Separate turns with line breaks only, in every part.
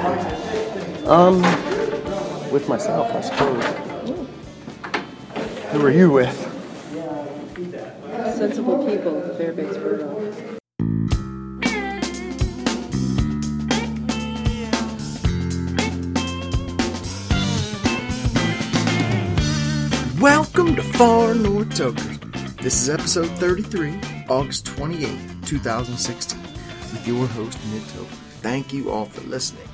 Um, with myself, I suppose. Who are you with?
Sensible people at the Fairbanks Borough.
Welcome to Far North Tokers. This is episode 33, August 28th, 2016, with your host, Mid Toker. Thank you all for listening.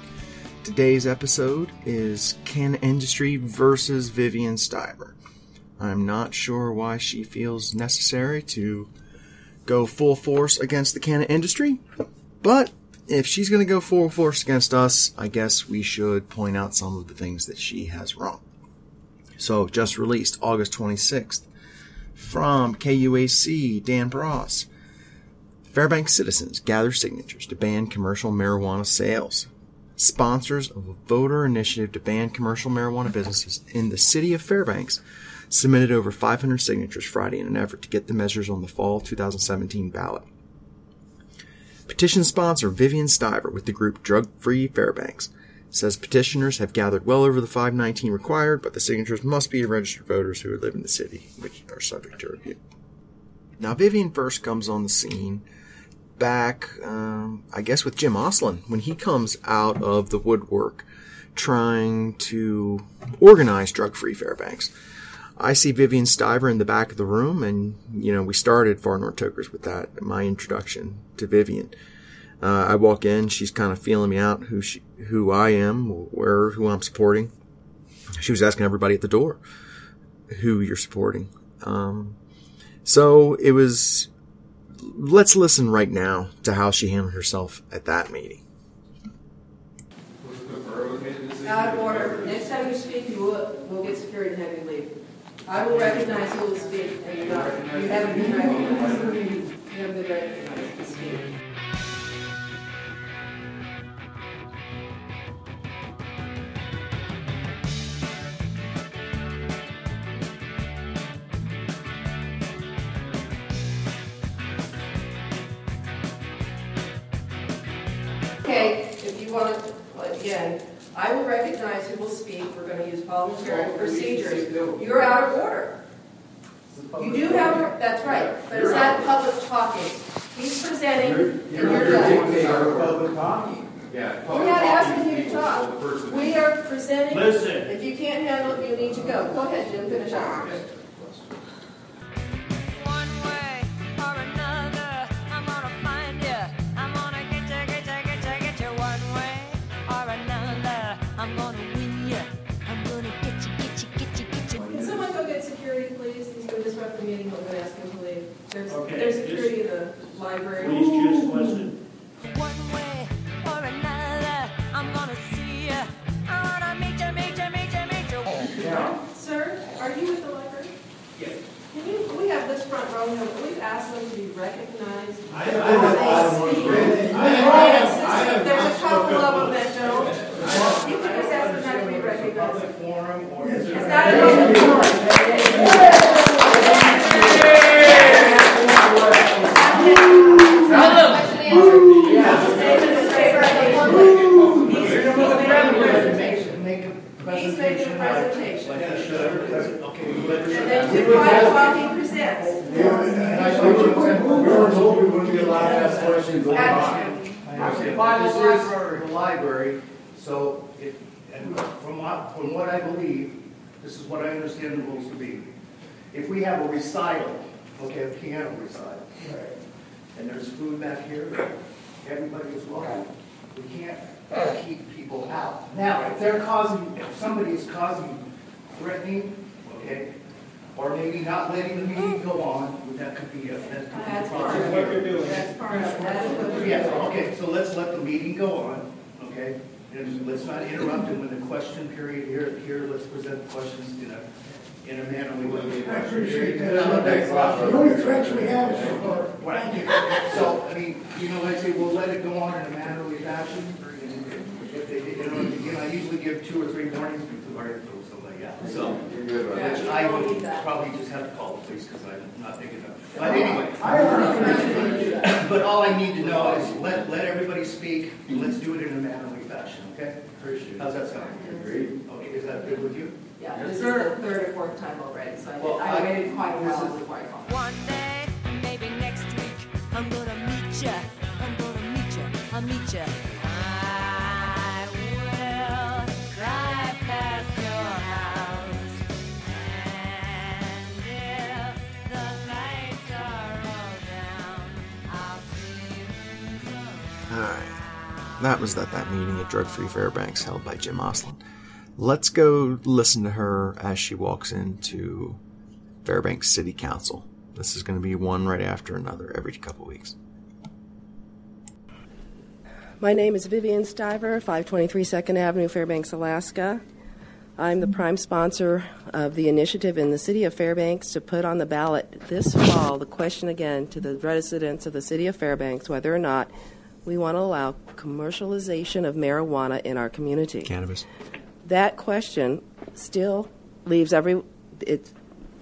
Today's episode is Ken Industry versus Vivian Stiver. I'm not sure why she feels necessary to go full force against the Canna industry, but if she's going to go full force against us, I guess we should point out some of the things that she has wrong. So, just released August 26th from KUAC, Dan Bross. Fairbanks citizens gather signatures to ban commercial marijuana sales. Sponsors of a voter initiative to ban commercial marijuana businesses in the city of Fairbanks submitted over 500 signatures Friday in an effort to get the measures on the fall 2017 ballot. Petition sponsor Vivian Stiver with the group Drug Free Fairbanks says petitioners have gathered well over the 519 required, but the signatures must be registered voters who live in the city, which are subject to review. Now, Vivian first comes on the scene back, um, I guess, with Jim Oslin when he comes out of the woodwork trying to organize drug free Fairbanks. I see Vivian Stiver in the back of the room, and you know we started Far North Tokers with that. My introduction to Vivian. Uh, I walk in, she's kind of feeling me out, who she, who I am, where who I'm supporting. She was asking everybody at the door who you're supporting. Um, so it was. Let's listen right now to how she handled herself at that meeting.
Out of order. Next time you speak, you will, will get security and have you leave. I will recognize who will speak, you. You haven't to speak. I will recognize who will speak. We're going to use parliamentary procedures. You're out of order. You do have, a- that's right, but it's not public talking. He's presenting, and you're done.
public talking.
We're not asking you to talk. We are presenting.
Listen.
If you can't handle it, you need to go. Go ahead, Jim, finish up. There's,
Okay,
there's
just-
security in the library.
Please just listen.
One way or another, I'm gonna see you. I wanna meet you, meet you, meet you, meet you.
Sir, are you at the library? Yes. Can you, we have this front row, here. we've asked them to be recognized.
I- I
before
have-
they speak.
I have-
There's a couple of them that don't. You can just ask them not to be recognized.
Forum or is
It's not an open forum. He's making a presentation.
Okay, let
And
her.
then to quiet while he presents.
We were told we wouldn't be allowed to ask questions over time.
By the library. The library, so it, and from what, from what I believe, this is what I understand the rules to be. If we have a recital, okay, a piano recital, and there's food back here, everybody is welcome. We can't keep people out. Now, if they're causing, if somebody is causing threatening, okay, or maybe not letting the meeting go on, that could be a, that could be a
That's part
problem.
of it. That's part of it. That's what we're
Yes, okay, so let's let the meeting go on, okay? And let's not interrupt them in the question period here, here, let's present the questions in a, in a mannerly way.
I appreciate that. The only threats we have is for,
Right, so, I mean, you know, I say, we'll let it go on in a mannerly fashion, and if they, you know, you know, I usually give two or three warnings before I throw somebody out, so. Which I would probably just have to call the police, because I'm not big enough. But anyway.
I have
But all I need to know is let, let everybody speak, and let's do it in a mannerly fashion, Okay?
Appreciate
How's
it.
that sound?
Agreed.
Okay, is that good with you?
Yeah, this is
sir.
the third or fourth time already, so I
Well,
did- I
I-
waited quite a
this
while
is-
before I called.
One day, maybe next week, I'm gonna meet ya. I'm gonna meet ya. I'll meet ya.
That was at that meeting at Drug Free Fairbanks held by Jim Oslin. Let's go listen to her as she walks into Fairbanks City Council. This is going to be one right after another every couple weeks.
My name is Vivian Stiver, 523 Second Avenue, Fairbanks, Alaska. I'm the prime sponsor of the initiative in the city of Fairbanks to put on the ballot this fall the question again to the residents of the city of Fairbanks whether or not we want to allow commercialization of marijuana in our community.
Cannabis.
That question still leaves every it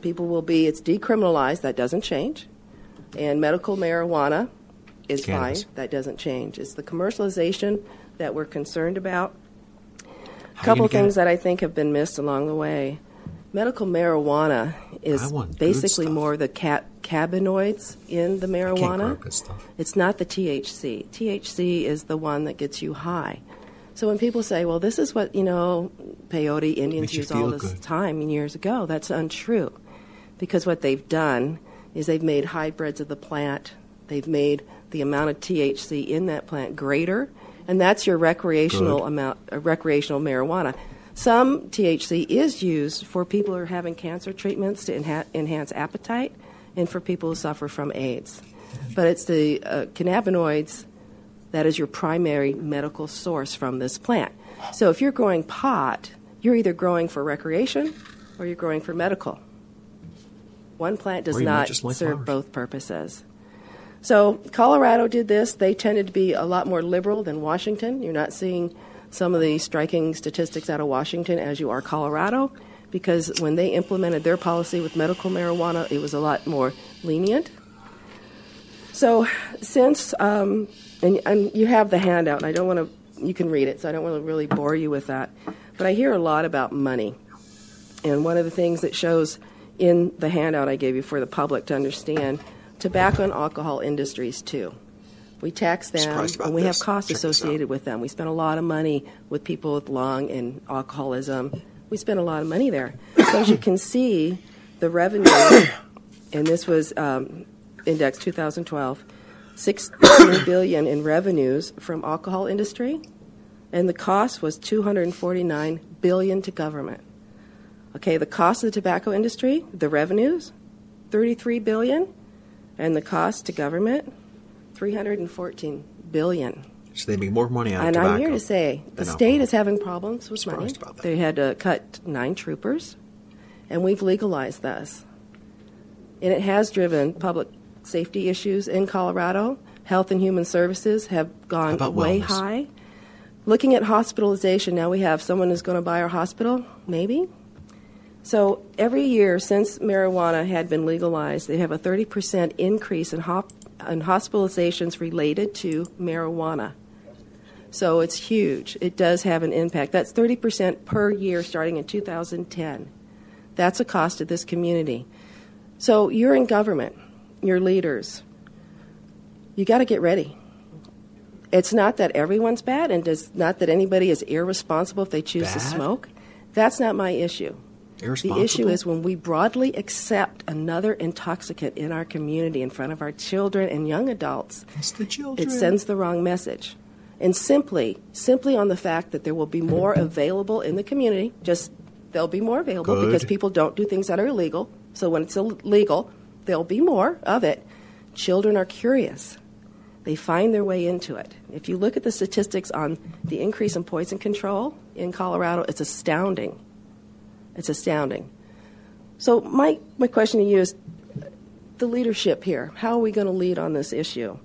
people will be it's decriminalized that doesn't change and medical marijuana is
Cannabis.
fine that doesn't change it's the commercialization that we're concerned about a couple
you gonna get
things that i think have been missed along the way medical marijuana is
I want good
basically more the ca- cannabinoids in the
I can't grow
marijuana it's not the THC. THC is the one that gets you high. So when people say, "Well, this is what you know, peyote Indians used all this
good.
time years ago," that's untrue, because what they've done is they've made hybrids of the plant. They've made the amount of THC in that plant greater, and that's your recreational
Good.
amount, uh, recreational marijuana. Some THC is used for people who are having cancer treatments to enha- enhance appetite, and for people who suffer from AIDS. But it's the uh, cannabinoids that is your primary medical source from this plant. So if you're growing pot, you're either growing for recreation or you're growing for medical. One plant does
Or you might
not serve
flowers.
both purposes. So Colorado did this. They tended to be a lot more liberal than Washington. You're not seeing some of the striking statistics out of Washington as you are Colorado, because when they implemented their policy with medical marijuana, it was a lot more lenient. So since um, and, and you have the handout, and I don't want to, you can read it, so I don't want to really bore you with that. But I hear a lot about money. And one of the things that shows in the handout I gave you for the public to understand tobacco and alcohol industries, too. We tax them, and we
this.
have costs
Check
associated with them. We spend a lot of money with people with lung and alcoholism. We spend a lot of money there. So as you can see, the revenue, and this was um, index 2012, 16 billion in revenues from alcohol industry, and the cost was 249 billion to government. Okay, the cost of the tobacco industry, the revenues, 33 billion, and the cost to government, 314 billion.
So they make more money out of
And. I'm here to say the state
alcohol.
is having problems with money.
Surprised about that.
They had to cut nine troopers, and we've legalized this. And it has driven public safety issues in Colorado. Health and Human Services have gone way
wellness?
high. Looking at hospitalization, now we have someone who's going to buy our hospital, maybe. So every year since marijuana had been legalized, they have a 30% increase in, hop- in hospitalizations related to marijuana. So it's huge. It does have an impact. That's 30% per year starting in 2010. That's a cost to this community. So you're in government, you're leaders. You got to get ready. It's not that everyone's bad and it's not that anybody is irresponsible if they choose to smoke. That's not my issue. The issue is when we broadly accept another intoxicant in our community in front of our children and young adults,
children.
it sends the wrong message. And simply, simply on the fact that there will be more available in the community, just there'll be more available
Good.
because people don't do things that are illegal. So when it's illegal, there'll be more of it. Children are curious. They find their way into it. If you look at the statistics on the increase in poison control in Colorado, it's astounding. It's astounding. So my, my question to you is the leadership here. How are we going to lead on this issue?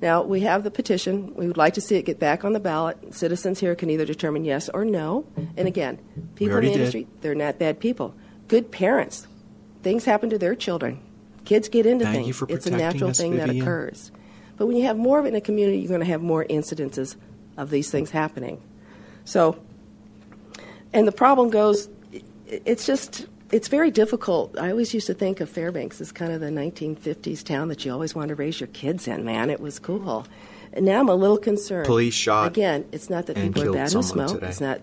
Now, we have the petition. We would like to see it get back on the ballot. Citizens here can either determine yes or no. And again, people in the
did.
industry, they're not bad people. Good parents. Things happen to their children. Kids get into
Thank
things.
you for
it's a natural
us,
thing that occurs. But when you have more of it in a community, you're going to have more incidences of these things happening. So, and the problem goes, it's just, it's very difficult. I always used to think of Fairbanks as kind of the 1950s town that you always wanted to raise your kids in, man. It was cool. And now I'm a little concerned.
Police shot
Again, it's not that people are bad who smoke.
today.
It's not,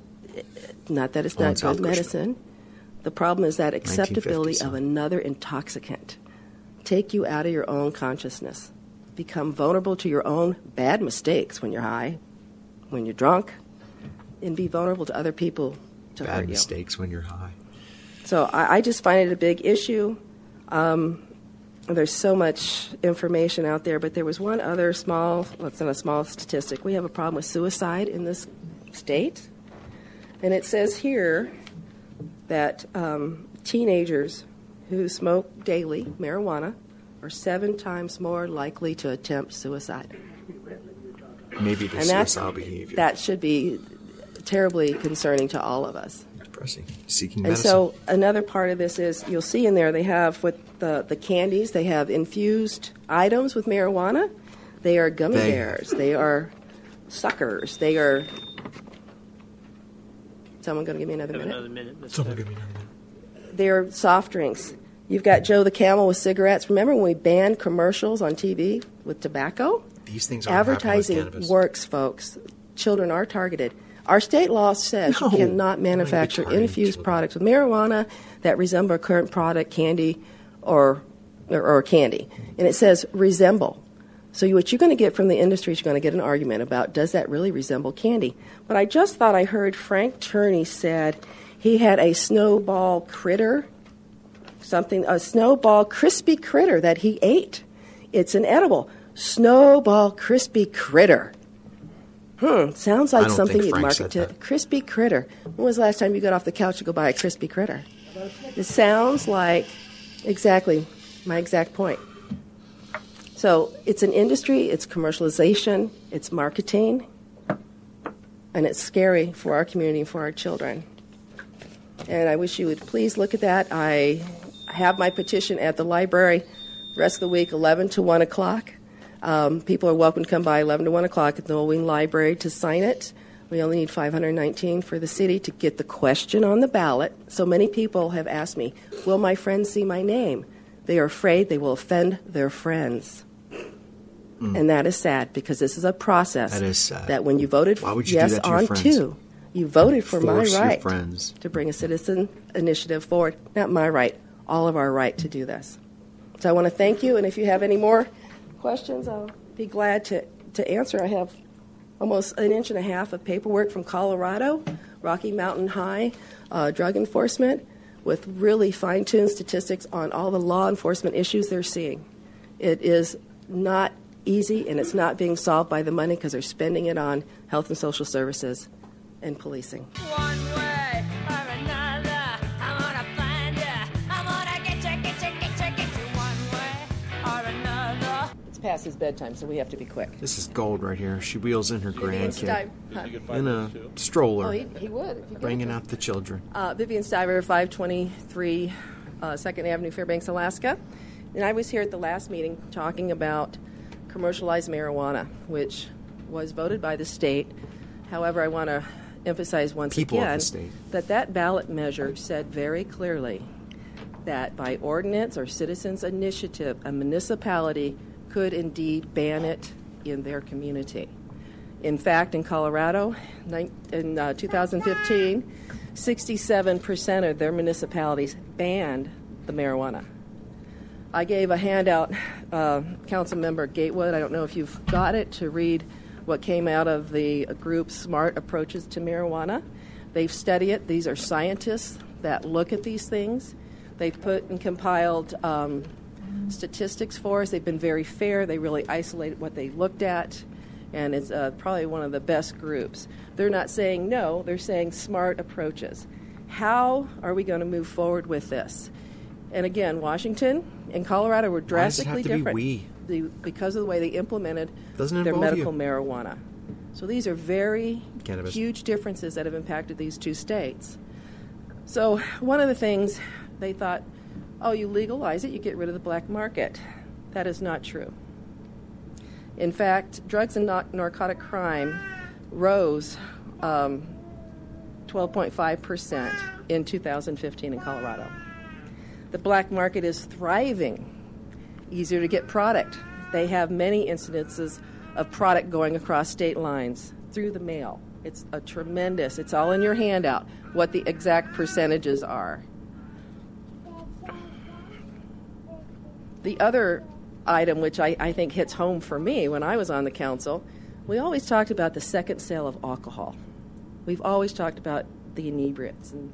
not that it's not good medicine. The problem is that acceptability of another intoxicant take you out of your own consciousness. Become vulnerable to your own bad mistakes when you're high, when you're drunk, and be vulnerable to other people to
Bad
hurt you.
mistakes when you're high.
So I, I just find it a big issue. Um, there's so much information out there, but there was one other small, let's not a small statistic. We have a problem with suicide in this state. And it says here that um, teenagers who smoke daily marijuana are seven times more likely to attempt suicide.
Maybe the suicidal behavior.
that should be terribly concerning to all of us.
Depressing. Seeking
And so another part of this is you'll see in there they have with the, the candies, they have infused items with marijuana. They are gummy
They-
bears. They are suckers. They are. Someone going to give me another minute?
another minute. Mr.
Someone give me another minute.
They're soft drinks. You've got Joe the Camel with cigarettes. Remember when we banned commercials on TV with tobacco?
These things aren't with
Advertising works, folks. Children are targeted. Our state law says
No,
you cannot manufacture infused products with marijuana that resemble a current product, candy, or, or, or candy. And it says resemble. So you, what you're going to get from the industry is you're going to get an argument about does that really resemble candy. But I just thought I heard Frank Turney said he had a snowball critter something a snowball crispy critter that he ate. It's an edible snowball crispy critter. Hmm, sounds like something you'd market to
that.
crispy critter. When was the last time you got off the couch to go buy a crispy critter? It sounds like exactly my exact point. So it's an industry, it's commercialization, it's marketing, and it's scary for our community and for our children. And I wish you would please look at that. I have my petition at the library rest of the week, 11 to 1 o'clock. Um, people are welcome to come by 11 to 1 o'clock at the Noel Wien Library to sign it. We only need 519 for the city to get the question on the ballot. So many people have asked me, Will my friends see my name? They are afraid they will offend their friends. And that is sad because this is a process
That is sad.
that when you voted
you
yes
to
on
friends?
two, you voted for my right
friends.
to bring a citizen initiative forward. Not my right, all of our right to do this. So I want to thank you, and if you have any more questions, I'll be glad to, to answer. I have almost an inch and a half of paperwork from Colorado, Rocky Mountain High uh, Drug Enforcement, with really fine tuned statistics on all the law enforcement issues they're seeing. It is not easy, and it's not being solved by the money because they're spending it on health and social services and policing. Past his bedtime, so we have to be quick.
This is gold right here. She wheels in her
Vivian
grandkid
Stiver.
in a stroller,
Oh, he, he would. If you give
bringing out the children.
Uh, Vivian Stiver, 523 uh, Second Avenue, Fairbanks, Alaska. And I was here at the last meeting talking about commercialized marijuana, which was voted by the state. However, I want to emphasize once
People of the
again
state.
that that ballot measure said very clearly that by ordinance or citizens' initiative, a municipality could indeed ban it in their community. In fact, in Colorado, in uh, 2015, 67% of their municipalities banned the marijuana. I gave a handout, uh, Council Member Gatewood. I don't know if you've got it to read what came out of the group Smart Approaches to Marijuana. They've studied it. These are scientists that look at these things. They've put and compiled um, statistics for us. They've been very fair. They really isolated what they looked at, and it's uh, probably one of the best groups. They're not saying no, they're saying smart approaches. How are we going to move forward with this? And again, Washington and Colorado were
Why does it have
drastically
be
different
we?
The, because of the way they implemented their medical
you.
marijuana. So these are very
Cannabis.
huge differences that have impacted these two states. So one of the things they thought, oh, you legalize it, you get rid of the black market. That is not true. In fact, drugs and narcotic crime rose um, 12.5% in 2015 in Colorado. The black market is thriving, easier to get product. They have many incidences of product going across state lines through the mail. It's a tremendous, it's all in your handout what the exact percentages are. The other item, which I, I think hits home for me when I was on the council, we always talked about the second sale of alcohol. We've always talked about the inebriates and,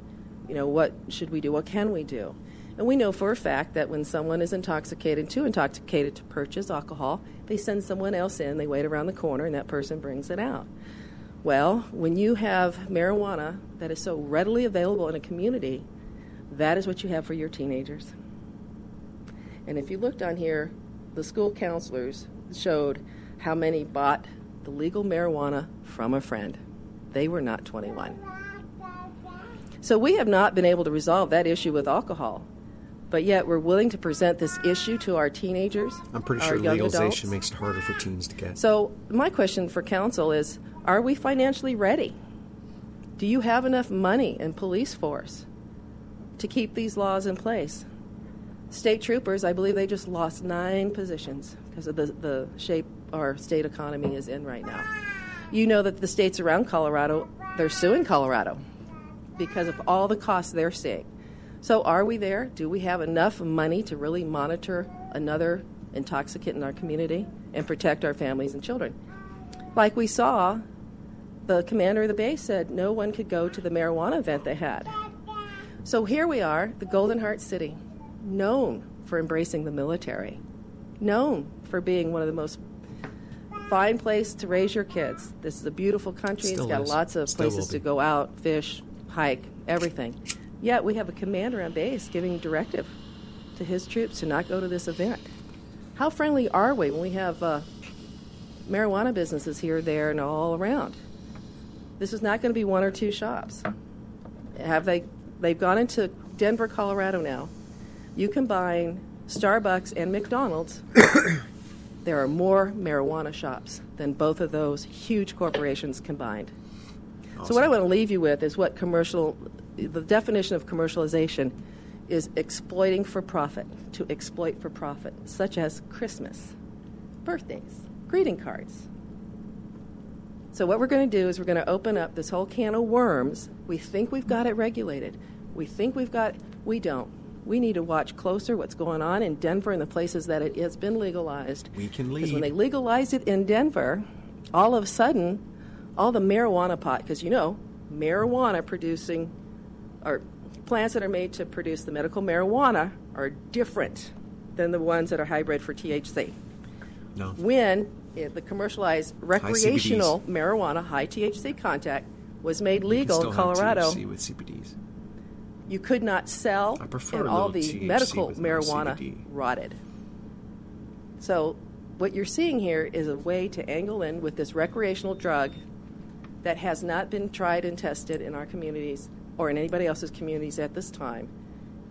you know, what should we do? What can we do? And we know for a fact that when someone is intoxicated, too intoxicated to purchase alcohol, they send someone else in, they wait around the corner, and that person brings it out. Well, when you have marijuana that is so readily available in a community, that is what you have for your teenagers. And if you looked on here, the school counselors showed how many bought the legal marijuana from a friend. They were not 21. So we have not been able to resolve that issue with alcohol. But yet we're willing to present this issue to our teenagers.
I'm pretty sure legalization
adults.
makes it harder for teens to get.
So, my question for council is Are we financially ready? Do you have enough money and police force to keep these laws in place? State troopers, I believe they just lost nine positions because of the, the shape our state economy is in right now. You know that the states around Colorado, they're suing Colorado because of all the costs they're seeing. So, are we there? Do we have enough money to really monitor another intoxicant in our community and protect our families and children? Like we saw, the commander of the base said no one could go to the marijuana event they had. So, here we are, the Golden Heart City, known for embracing the military, known for being one of the most fine place to raise your kids. This is a beautiful country.
Still
it's got
is.
lots of
Still
places to go out, fish, hike, everything. Yet we have a commander on base giving directive to his troops to not go to this event. How friendly are we when we have uh, marijuana businesses here, there, and all around? This is not going to be one or two shops. Have they? They've gone into Denver, Colorado now. You combine Starbucks and McDonald's. there are more marijuana shops than both of those huge corporations combined. So what I want to leave you with is what commercial, the definition of commercialization is exploiting for profit, to exploit for profit, such as Christmas, birthdays, greeting cards. So what we're going to do is we're going to open up this whole can of worms. We think we've got it regulated. We think we've got, we don't. We need to watch closer what's going on in Denver and the places that it has been legalized.
We can
Because when they legalized it in Denver, all of a sudden, all the marijuana pot, because you know, marijuana producing, or plants that are made to produce the medical marijuana are different than the ones that are hybrid for THC.
No.
When it, the commercialized recreational marijuana, high THC contact, was made legal in
have
Colorado,
THC with CBDs.
You could not sell, and all the
THC
medical marijuana rotted. So, what you're seeing here is a way to angle in with this recreational drug that has not been tried and tested in our communities or in anybody else's communities at this time.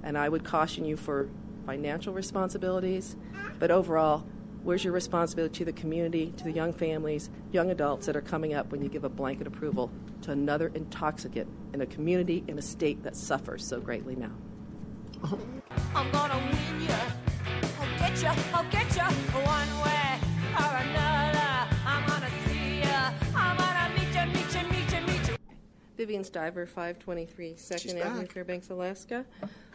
And I would caution you for financial responsibilities, but overall, where's your responsibility to the community, to the young families, young adults that are coming up when you give a blanket approval to another intoxicant in a community, in a state that suffers so greatly now?
I'm gonna win ya. I'll get ya. I'll get ya. One way or another. I'm gonna see ya. I'm gonna meet ya, meet ya, meet ya, meet ya.
Vivian Stiver, 523
She's
Second Avenue. Fairbanks, Alaska.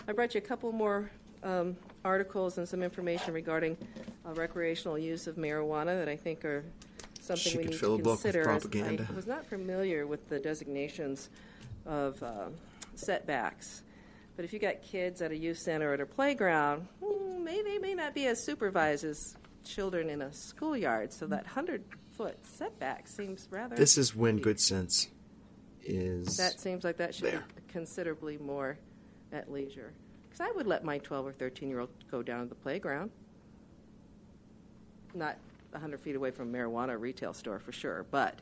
I brought you a couple more um, articles and some information regarding uh, recreational use of marijuana that I think are something
She
we
could
need
fill
to
a book with
consider. as
propaganda.
I was not familiar with the designations of uh, setbacks. But if you got kids at a youth center or at a playground, hmm, maybe they may not be as supervised as children in a schoolyard. So that 100 foot setback seems rather.
This is when good sense is.
That seems like that should
There.
be considerably more at leisure. Because I would let my 12 or 13 year old go down to the playground. Not 100 feet away from a marijuana retail store for sure, but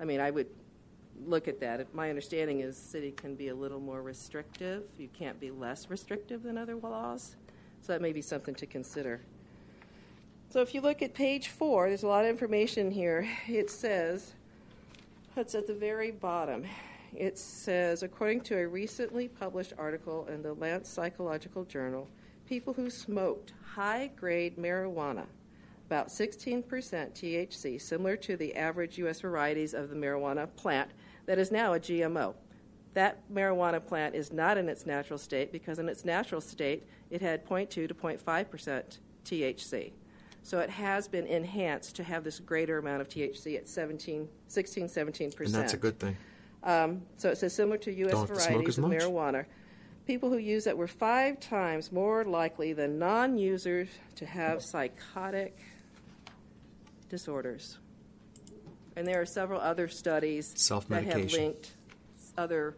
I mean, I would look at that. My understanding is city can be a little more restrictive. You can't be less restrictive than other laws. So that may be something to consider. So if you look at page four, there's a lot of information here. It says, it's at the very bottom. It says, according to a recently published article in the Lance Psychological Journal, people who smoked high grade marijuana, about 16% THC, similar to the average U.S. varieties of the marijuana plant that is now a GMO. That marijuana plant is not in its natural state because, in its natural state, it had 0.2 to 0.5% THC. So it has been enhanced to have this greater amount of THC at 17, 16, 17%.
And that's a good thing.
Um, so it says similar to U.S.
Don't have to smoke
varieties of marijuana. People who use it were five times more likely than non users to have psychotic disorders. And there are several other studies that have linked other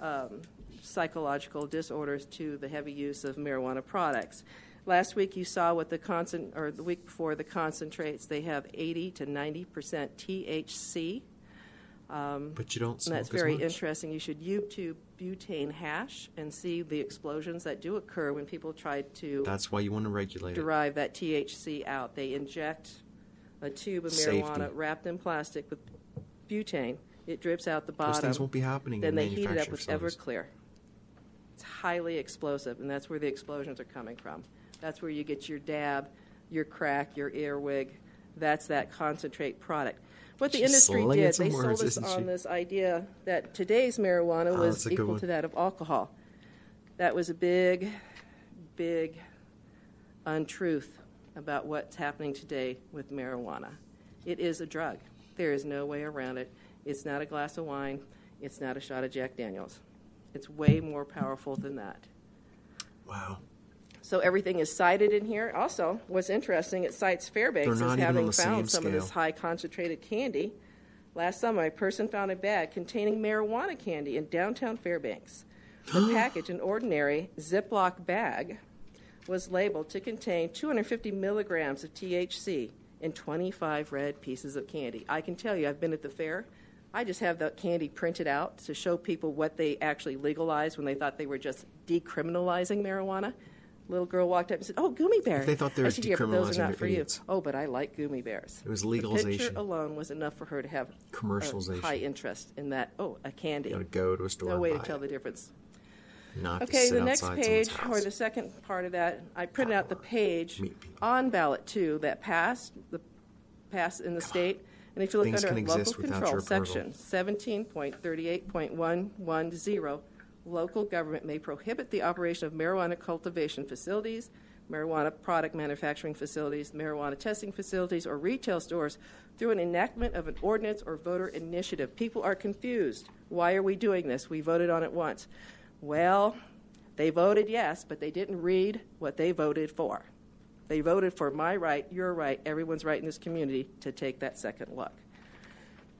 um, psychological disorders to the heavy use of marijuana products. Last week you saw what the concent, or the week before the concentrates, they have 80 to 90 percent THC.
Um, but you don't
that's very
much.
interesting. You should YouTube butane hash and see the explosions that do occur when people try to
That's why you want to regulate it.
derive that THC out. They inject a tube of
Safety.
marijuana wrapped in plastic with butane. It drips out the bottom.
Those things won't be happening
Then they heat it up with
facilities.
Everclear. It's highly explosive, and that's where the explosions are coming from. That's where you get your dab, your crack, your earwig. That's that concentrate product. What the
She's
industry did, they sold us on
she?
this idea that today's marijuana
Oh,
was equal
one.
to that of alcohol. That was a big, big untruth about what's happening today with marijuana. It is a drug. There is no way around it. It's not a glass of wine. It's not a shot of Jack Daniels. It's way more powerful than that.
Wow.
So everything is cited in here. Also, what's interesting, it cites Fairbanks as having
on the same
found some of this high concentrated candy. Last summer, a person found a bag containing marijuana candy in downtown Fairbanks. The package, an ordinary Ziploc bag, was labeled to contain 250 milligrams of THC in 25 red pieces of candy. I can tell you, I've been at the fair. I just have the candy printed out to show people what they actually legalized when they thought they were just decriminalizing marijuana. Little girl walked up and said, "Oh, gummy bears."
They thought they were
I yeah, but those are not for you. Oh, but I like gummy bears.
It was legalization.
The picture alone was enough for her to have
commercialization
high interest in that. Oh, a candy.
You to go to a store.
No way to tell
it.
the difference.
Not
okay, the next page or the second part of that, I printed out the page on ballot two that passed the pass in the state. And if you look
Things
under local control section 17.38.110 local government may prohibit the operation of marijuana cultivation facilities, marijuana product manufacturing facilities, marijuana testing facilities, or retail stores through an enactment of an ordinance or voter initiative. People are confused. Why are we doing this? We voted on it once. Well, they voted yes, but they didn't read what they voted for. They voted for my right, your right, everyone's right in this community to take that second look.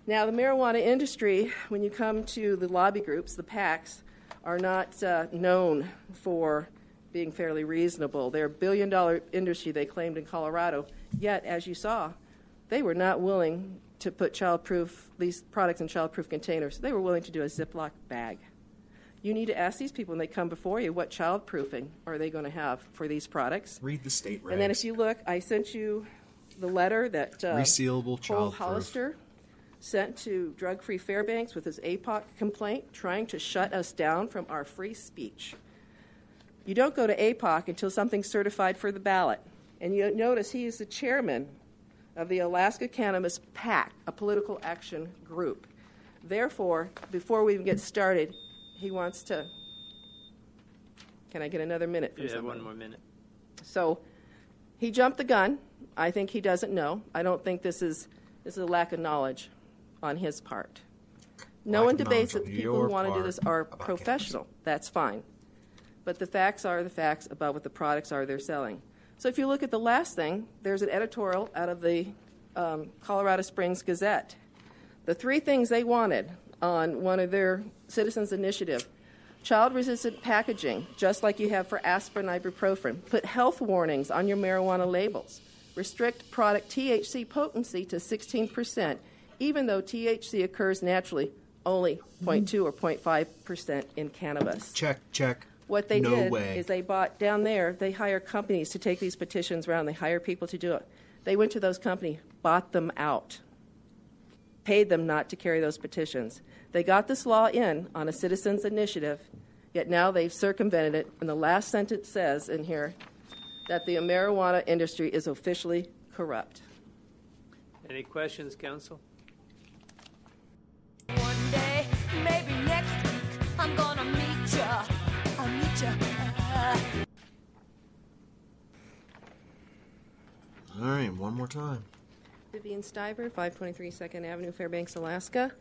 Now, the marijuana industry, when you come to the lobby groups, the PACs, are not uh, known for being fairly reasonable. They're a billion dollar industry, they claimed in Colorado. Yet, as you saw, they were not willing to put childproof, these products in childproof containers. They were willing to do a Ziploc bag. You need to ask these people when they come before you what childproofing are they going to have for these products.
Read the state regs.
And then if you look, I sent you the letter that uh,
Resealable,
Cole
childproof.
Hollister sent to Drug Free Fairbanks with his APOC complaint, trying to shut us down from our free speech. You don't go to APOC until something's certified for the ballot. And you notice he is the chairman of the Alaska Cannabis PAC, a political action group. Therefore, before we even get started, he wants to. Can I get another minute from
You have one more minute.
So he jumped the gun. I think he doesn't know. I don't think this is this is a lack of knowledge on his part. No one debates that
the
people who want to do this are professional. That's fine. But the facts are the facts about what the products are they're selling. So if you look at the last thing, there's an editorial out of the um, Colorado Springs Gazette. The three things they wanted on one of their citizens' initiative child resistant packaging, just like you have for aspirin, ibuprofen. Put health warnings on your marijuana labels. Restrict product THC potency to 16%, even though THC occurs naturally only 0.2 or 0.5% in cannabis.
check, check.
What they
no
did
way.
is they bought down there, they hire companies to take these petitions around. They hire people to do it. They went to those companies, bought them out, paid them not to carry those petitions. They got this law in on a citizens' initiative, yet now they've circumvented it. And the last sentence says in here that the marijuana industry is officially corrupt.
Any questions, council?
All right, one more time.
Vivian Stiver, 523 Second Avenue, Fairbanks, Alaska.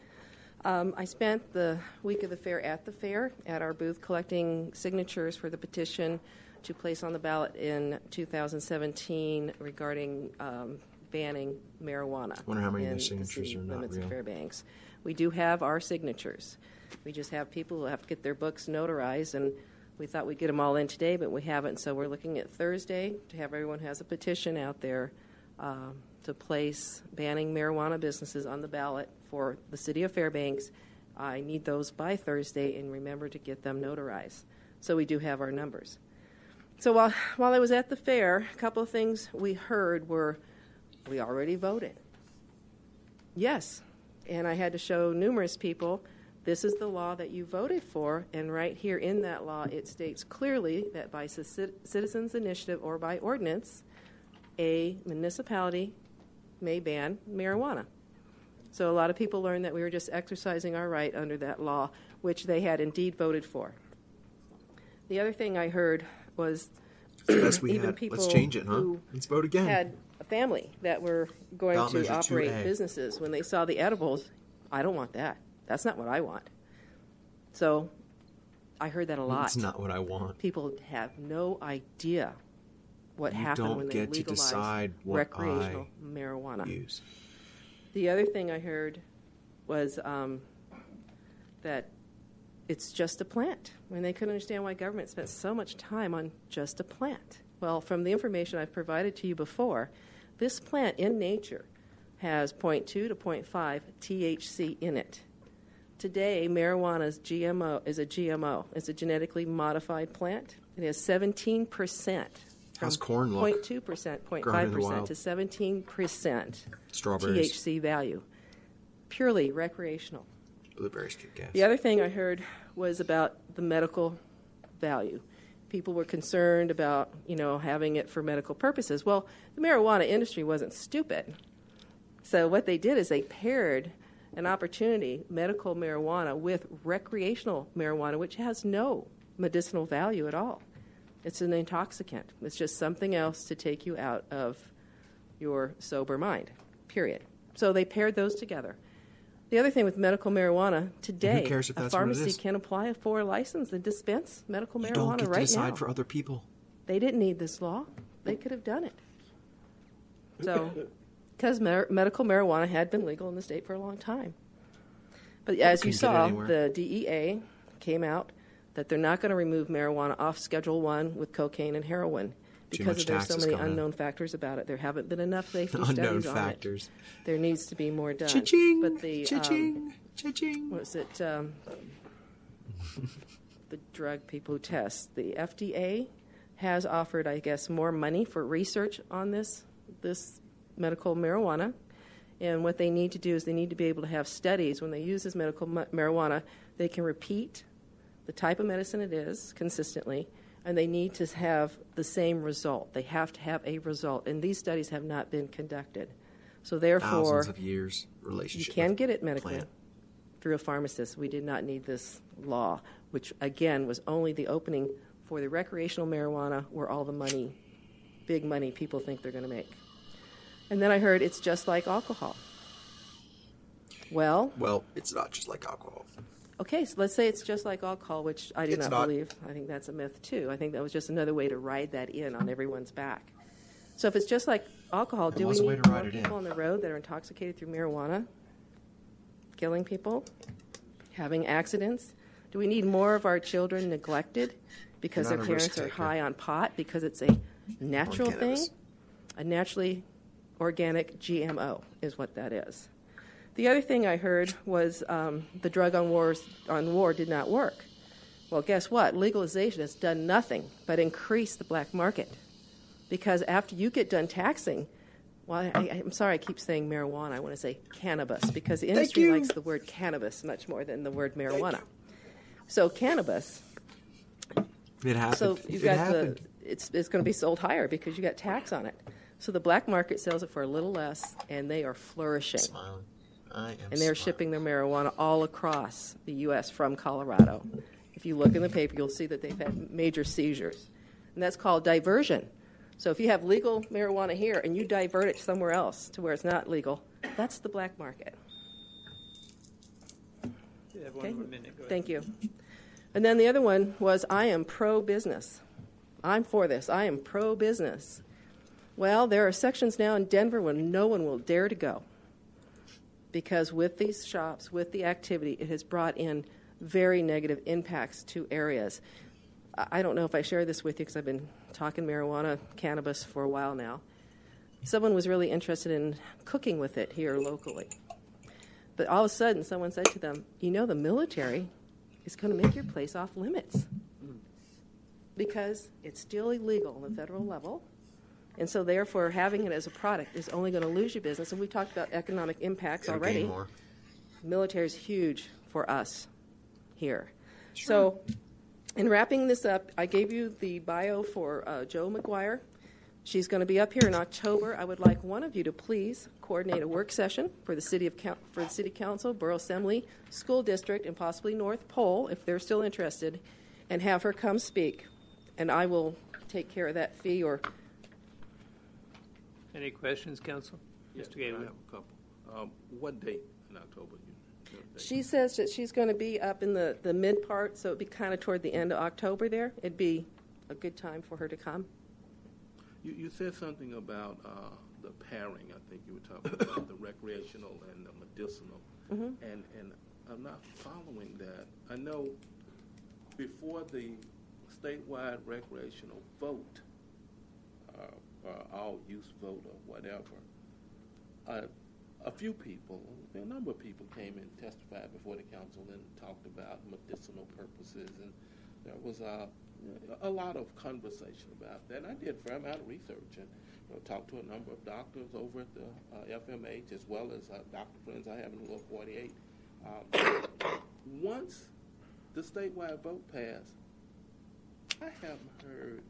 Um, I spent the week of the fair at the fair at our booth collecting signatures for the petition to place on the ballot in 2017 regarding um, banning marijuana.
Wonder how many of
in
those
the
signatures
city
are not
limits
real.
Fairbanks. We do have our signatures. We just have people who have to get their books notarized, and we thought we'd get them all in today, but we haven't. So we're looking at Thursday to have everyone who has a petition out there um, to place banning marijuana businesses on the ballot for the city of Fairbanks. I need those by Thursday, and remember to get them notarized. So we do have our numbers. So while while I was at the fair, a couple of things we heard were, we already voted. Yes, and I had to show numerous people this is the law that you voted for, and right here in that law it states clearly that by ci- citizens' initiative or by ordinance, a municipality may ban marijuana. So a lot of people learned that we were just exercising our right under that law, which they had indeed voted for. The other thing I heard was
It's the best we
even
had.
people
Let's change it, huh?
who
Let's vote again.
had a family that were going to operate
2A.
businesses when they saw the edibles. I don't want that. That's not what I want. So I heard that a lot.
It's not what I want.
People have no idea what
You
happened
don't
when they
get to
legalized
decide what
recreational
I
marijuana.
Use.
The other thing I heard was um, that it's just a plant. I mean, they couldn't understand why government spent so much time on just a plant. Well, from the information I've provided to you before, this plant in nature has 0.2 to 0.5 THC in it. Today, marijuana is GMO is a GMO. It's a genetically modified plant. It has 17 percent.
How's corn look?
0.2 percent, 0.5 percent to 17 percent
Strawberries.
THC value. Purely recreational.
Blueberries kick gas.
The other thing I heard was about the medical value. People were concerned about, you know, having it for medical purposes. Well, the marijuana industry wasn't stupid. So what they did is they paired an opportunity, medical marijuana, with recreational marijuana, which has no medicinal value at all. It's an intoxicant. It's just something else to take you out of your sober mind, period. So they paired those together. The other thing with medical marijuana today,
cares
a
that's what it
pharmacy can apply for a license and dispense medical
you
marijuana
don't get to decide
now.
for other people.
They didn't need this law. They could have done it. So, because mer- medical marijuana had been legal in the state for a long time. But as you
Couldn't get it
saw, the DEA came out that they're not going to remove marijuana off Schedule One with cocaine and heroin because there's so many unknown factors about it. There haven't been enough safety
Unknown
studies on
factors.
it. There needs to be more done.
Cha-ching.
But the um,
Cha-ching. Cha-ching.
what was it? Um, the drug people who test. The FDA has offered, I guess, more money for research on this this medical marijuana. And what they need to do is they need to be able to have studies when they use this medical ma- marijuana. They can repeat the type of medicine it is consistently, and they need to have the same result. They have to have a result, and these studies have not been conducted. So therefore,
Thousands of years relationship.
you
can
get it medically
plant.
through a pharmacist. We did not need this law, which again was only the opening for the recreational marijuana where all the money, big money, people think they're going to make. And then I heard it's just like alcohol. Well,
Well, it's not just like alcohol.
okay, so let's say it's just like alcohol, which I do not,
not.
believe. I think that's a myth too. I think that was just another way to ride that in on everyone's back. So if it's just like alcohol, do we need
to
more
it
people on the road that are intoxicated through marijuana, killing people, having accidents? Do we need more of our children neglected because their
not a risk
parents are high on pot because it's a natural thing? A naturally organic GMO is what that is. The other thing I heard was um, the drug on wars on war did not work. Well, guess what? Legalization has done nothing but increase the black market. Because after you get done taxing Well, I, I, I'm sorry I keep saying marijuana. I want to say cannabis because the industry likes the word cannabis much more than the word marijuana. So cannabis.
It happened.
So you've
it
got
happened.
the it's it's going to be sold higher because you got tax on it. So the black market sells it for a little less, and they are flourishing.
Smiling. I am
and they're
smiling.
shipping their marijuana all across the U.S. from Colorado. If you look in the paper, you'll see that they've had major seizures, and that's called diversion. So if you have legal marijuana here and you divert it somewhere else to where it's not legal, that's the black market.
Have
Okay.
one more minute. Go ahead.
Thank you. And then the other one was I am pro business. I'm for this. I am pro business. Well, there are sections now in Denver where no one will dare to go because with these shops, with the activity, it has brought in very negative impacts to areas. I don't know if I share this with you because I've been talking marijuana, cannabis for a while now. Someone was really interested in cooking with it here locally. But all of a sudden, someone said to them, You know, the military is going to make your place off limits because it's still illegal on the federal level. And so, therefore, having it as a product is only going to lose you business. And we talked about economic impacts
It'll
already.
more.
Military is huge for us here. So, in wrapping this up, I gave you the bio for uh, Joe McGuire. She's going to be up here in October. I would like one of you to please coordinate a work session for the city of for the city council, borough assembly, school district, and possibly North Pole if they're still interested, and have her come speak. And I will take care of that fee or
Any questions, council? Mr.
I
Gateway.
have a couple. Um, what date in October? You.
She says that she's going to be up in the, the mid part, so it'd be kind of toward the end of October there. It'd be a good time for her to come.
You, you said something about uh, the pairing. I think you were talking about the recreational and the medicinal.
Mhm.
And and I'm not following that. I know before the statewide recreational vote, uh, all use vote or whatever, uh, a few people, a number of people came and testified before the council and talked about medicinal purposes, and there was a, a lot of conversation about that. And I did a fair amount of research and you know, talked to a number of doctors over at the uh, FMH as well as uh, doctor friends I have in the Lower 48. Um, once the statewide vote passed, I haven't heard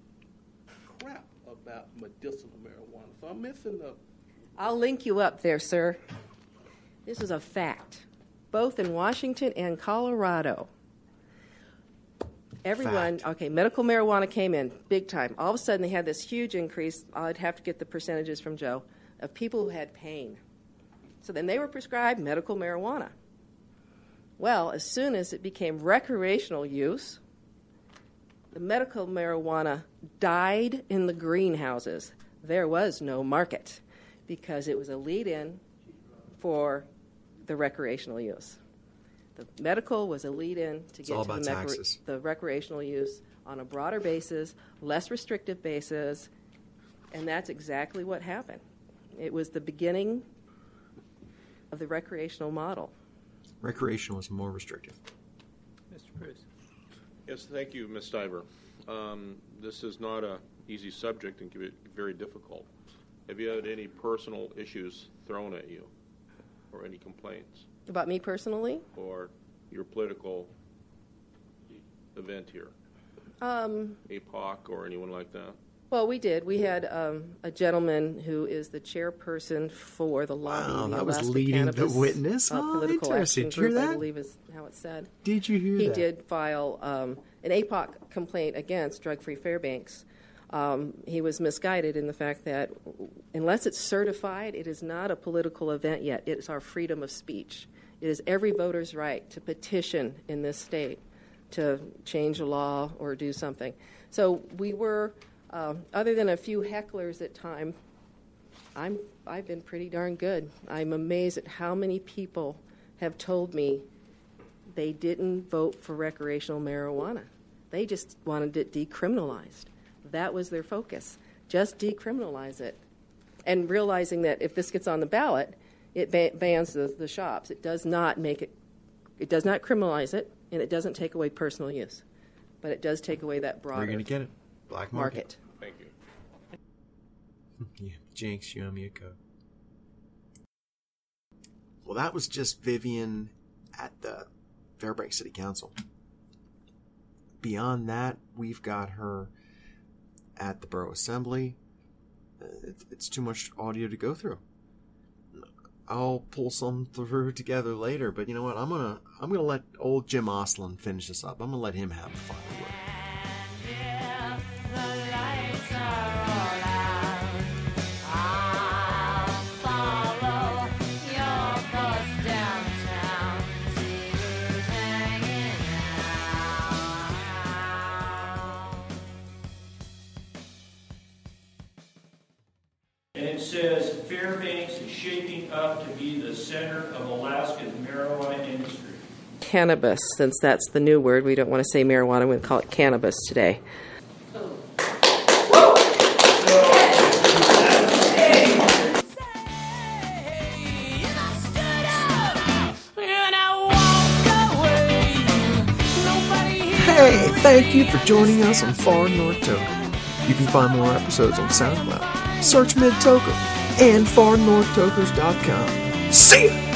crap about medicinal marijuana. So I'm missing the
I'll link you up there, sir. This is a fact, both in Washington and Colorado. Everyone,
Fact.
okay, medical marijuana came in big time. All of a sudden, they had this huge increase. I'd have to get the percentages from Joe of people who had pain. So then they were prescribed medical marijuana. Well, as soon as it became recreational use, the medical marijuana died in the greenhouses. There was no market because it was a lead in for the recreational use. The medical was a lead in to get to the,
about
the recreational use on a broader basis, less restrictive basis, and that's exactly what happened. It was the beginning of the recreational model.
Recreational is more restrictive.
Mr. Bross.
Yes, thank you, Ms. Stiver. Um, this is not an easy subject and can be very difficult. Have you had any personal issues thrown at you, or any complaints,
About me personally,
or your political event here,
um,
APOC or anyone like that?
Well, we did. We had um, a gentleman who is the chairperson for the lobby.
Wow,
the
that was leading the witness?
uh,
Oh,
political
interesting.
action
Did you hear
group, I believe is how it's said.
Did you hear
He
that?
did file um, an APOC complaint against Drug Free Fairbanks. Um, he was misguided in the fact that unless it's certified, it is not a political event yet. It is our freedom of speech. It is every voter's right to petition in this state to change a law or do something. So we were, um, other than a few hecklers at time, I'm I've been pretty darn good. I'm amazed at how many people have told me they didn't vote for recreational marijuana. They just wanted it decriminalized. That was their focus. Just decriminalize it. And realizing that if this gets on the ballot, it ba- bans the, the shops. It does not make it, it does not criminalize it, and it doesn't take away personal use. But it does take away that
Where are
broader
you going to get it? Black market.
market.
Thank you.
Yeah, Jinx, you owe me a coke. Well, that was just Vivian at the Fairbanks City Council. Beyond that, we've got her at the Borough Assembly. Uh, It's too much audio to go through. I'll pull some through together later, but you know what? I'm gonna I'm gonna let old Jim Oslin finish this up. I'm gonna let him have the final word.
Cannabis, since that's the new word, we don't want to say marijuana, we call it cannabis today.
Hey, thank you for joining us on Far North Toker. You can find more episodes on SoundCloud. Search Mid Toker and farnorthtokers.com. See ya!